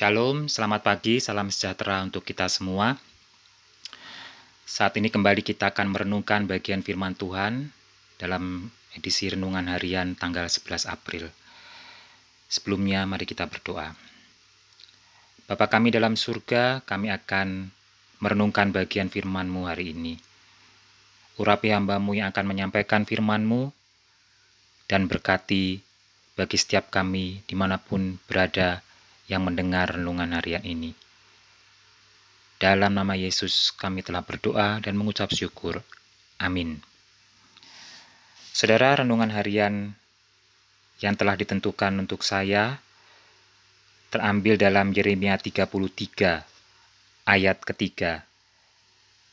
Shalom, selamat pagi, salam sejahtera untuk kita semua. Saat ini kembali kita akan merenungkan bagian firman Tuhan dalam edisi renungan harian tanggal 11 April. Sebelumnya mari kita berdoa. Bapa kami dalam surga, kami akan merenungkan bagian firman-Mu hari ini. Urapi hambamu yang akan menyampaikan firman-Mu dan berkati bagi setiap kami di mana pun berada yang mendengar renungan harian ini. Dalam nama Yesus kami telah berdoa dan mengucap syukur. Amin. Saudara, renungan harian yang telah ditentukan untuk saya terambil dalam Yeremia 33 ayat ketiga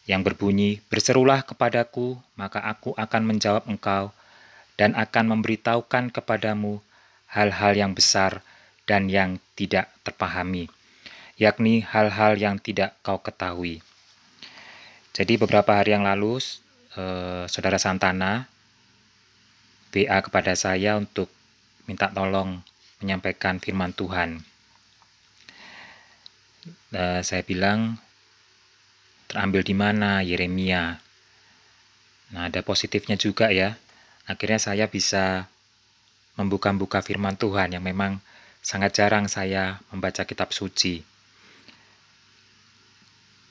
yang berbunyi, Berserulah kepadaku, maka aku akan menjawab engkau dan akan memberitahukan kepadamu hal-hal yang besar dan yang tidak terpahami, yakni hal-hal yang tidak kau ketahui. Jadi beberapa hari yang lalu, eh, Saudara Santana WA kepada saya untuk minta tolong menyampaikan firman Tuhan. Eh, saya bilang, terambil di mana Yeremia? Nah, ada positifnya juga ya. Akhirnya saya bisa membuka-buka firman Tuhan yang memang sangat jarang saya membaca kitab suci.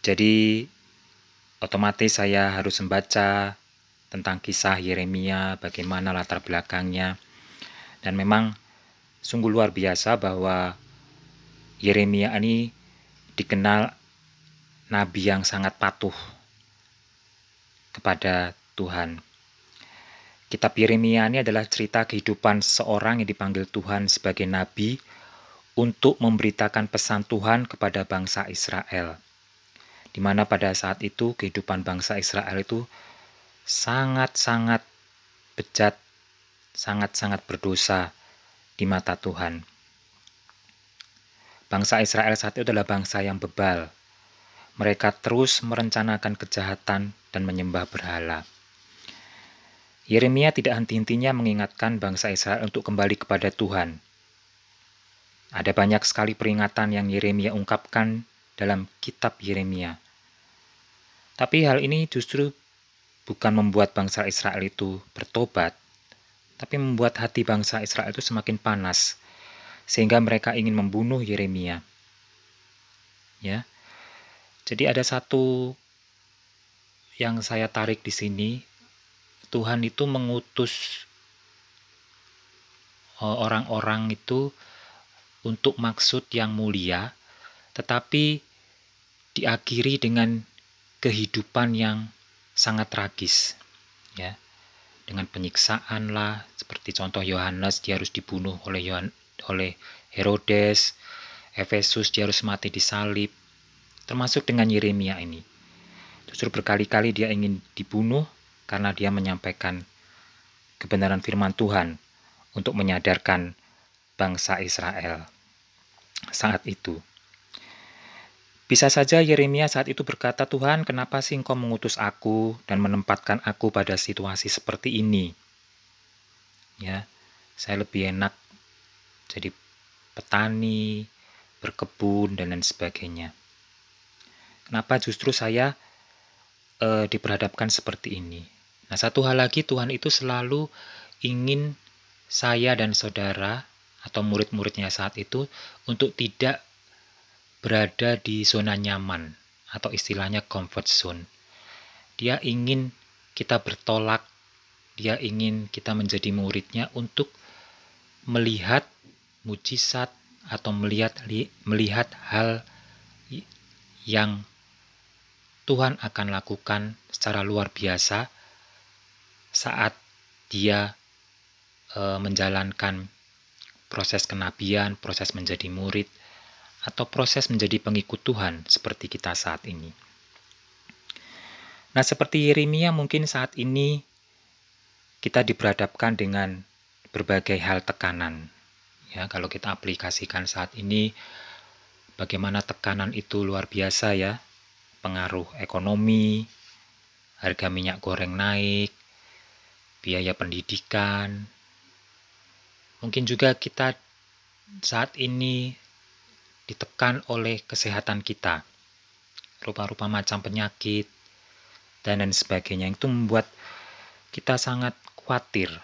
Jadi otomatis saya harus membaca tentang kisah Yeremia, bagaimana latar belakangnya. Dan memang sungguh luar biasa bahwa Yeremia ini dikenal nabi yang sangat patuh kepada Tuhan. Kitab Yeremia ini adalah cerita kehidupan seorang yang dipanggil Tuhan sebagai nabi untuk memberitakan pesan Tuhan kepada bangsa Israel. Di mana pada saat itu kehidupan bangsa Israel itu sangat-sangat bejat, sangat-sangat berdosa di mata Tuhan. Bangsa Israel saat itu adalah bangsa yang bebal. Mereka terus merencanakan kejahatan dan menyembah berhala. Yeremia tidak henti-hentinya mengingatkan bangsa Israel untuk kembali kepada Tuhan. Ada banyak sekali peringatan yang Yeremia ungkapkan dalam kitab Yeremia. Tapi hal ini justru bukan membuat bangsa Israel itu bertobat, tapi membuat hati bangsa Israel itu semakin panas, sehingga mereka ingin membunuh Yeremia. Ya, jadi ada satu yang saya tarik di sini Tuhan itu mengutus eh, orang-orang itu untuk maksud yang mulia, tetapi diakhiri dengan kehidupan yang sangat tragis, ya, dengan penyiksaan lah, seperti contoh Yohanes dia harus dibunuh oleh Yohan, oleh Herodes, Efesus dia harus mati disalib, termasuk dengan Yeremia ini. Justru berkali-kali dia ingin dibunuh, karena dia menyampaikan kebenaran firman Tuhan untuk menyadarkan bangsa Israel saat itu. Bisa saja Yeremia saat itu berkata, "Tuhan, kenapa sih Engkau mengutus aku dan menempatkan aku pada situasi seperti ini?" Ya, saya lebih enak jadi petani, berkebun dan lain sebagainya. Kenapa justru saya e, diperhadapkan seperti ini? Nah, satu hal lagi Tuhan itu selalu ingin saya dan saudara atau murid-muridnya saat itu untuk tidak berada di zona nyaman atau istilahnya comfort zone. Dia ingin kita bertolak, dia ingin kita menjadi muridnya untuk melihat mujizat atau melihat melihat hal yang Tuhan akan lakukan secara luar biasa saat dia e, menjalankan proses kenabian, proses menjadi murid, atau proses menjadi pengikut Tuhan seperti kita saat ini. Nah, seperti Yeremia mungkin saat ini kita diperhadapkan dengan berbagai hal tekanan. Ya, kalau kita aplikasikan saat ini bagaimana tekanan itu luar biasa ya. Pengaruh ekonomi, harga minyak goreng naik, biaya pendidikan. Mungkin juga kita saat ini ditekan oleh kesehatan kita, rupa-rupa macam penyakit, dan lain sebagainya. Itu membuat kita sangat khawatir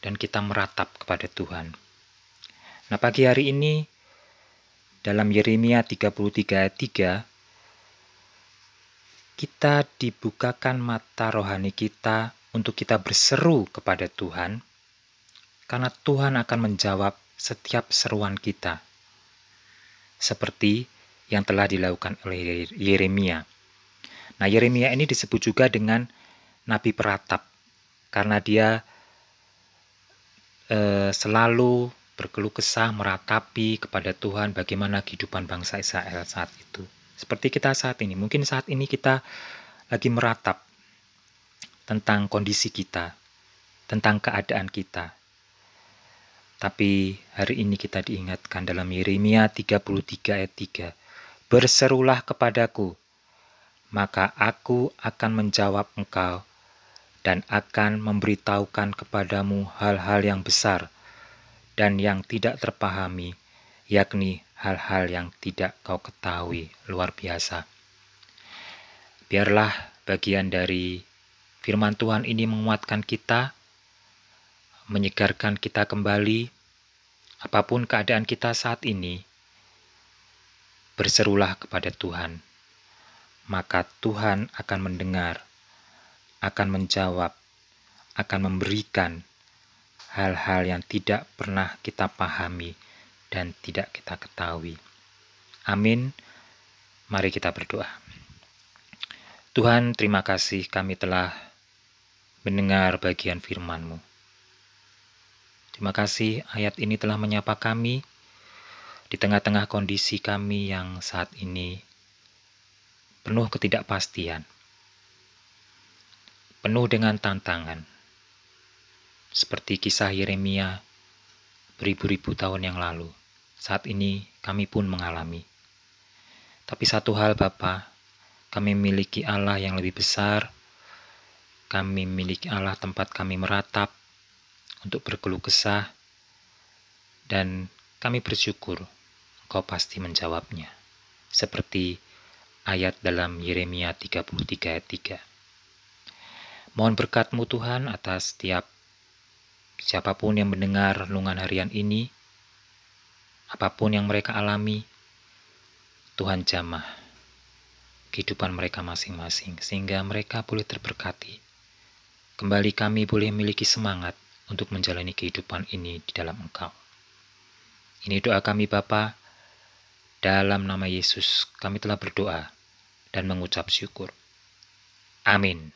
dan kita meratap kepada Tuhan. Nah, pagi hari ini dalam Yeremia 33 ayat 3 kita dibukakan mata rohani kita untuk kita berseru kepada Tuhan karena Tuhan akan menjawab setiap seruan kita. Seperti yang telah dilakukan oleh Yeremia. Nah, Yeremia ini disebut juga dengan nabi peratap karena dia eh, selalu berkeluh kesah meratapi kepada Tuhan bagaimana kehidupan bangsa Israel saat itu. Seperti kita saat ini, mungkin saat ini kita lagi meratap tentang kondisi kita, tentang keadaan kita. Tapi hari ini kita diingatkan dalam Yeremia 33 ayat 3. Berserulah kepadaku, maka aku akan menjawab engkau dan akan memberitahukan kepadamu hal-hal yang besar dan yang tidak terpahami, yakni hal-hal yang tidak kau ketahui luar biasa. Biarlah bagian dari firman Tuhan ini menguatkan kita, menyegarkan kita kembali, apa pun keadaan kita saat ini, berserulah kepada Tuhan, maka Tuhan akan mendengar, akan menjawab, akan memberikan hal-hal yang tidak pernah kita pahami dan tidak kita ketahui. Amin. Mari kita berdoa. Tuhan, terima kasih kami telah mendengar bagian firman-Mu. Terima kasih ayat ini telah menyapa kami di tengah-tengah kondisi kami yang saat ini penuh ketidakpastian, penuh dengan tantangan seperti kisah Yeremia beribu-ribu tahun yang lalu. Saat ini kami pun mengalami. Tapi satu hal Bapa, kami memiliki Allah yang lebih besar. Kami memiliki Allah tempat kami meratap untuk berkeluh kesah. Dan kami bersyukur Engkau pasti menjawabnya. Seperti ayat dalam Yeremia 33 ayat 3. Mohon berkatmu Tuhan atas setiap Siapa pun yang mendengar renungan harian ini, apa pun yang mereka alami, Tuhan jamah kehidupan mereka masing-masing sehingga mereka boleh terberkati. Kembali kami boleh memiliki semangat untuk menjalani kehidupan ini di dalam Engkau. Ini doa kami Bapa. Dalam nama Yesus kami telah berdoa dan mengucap syukur. Amin.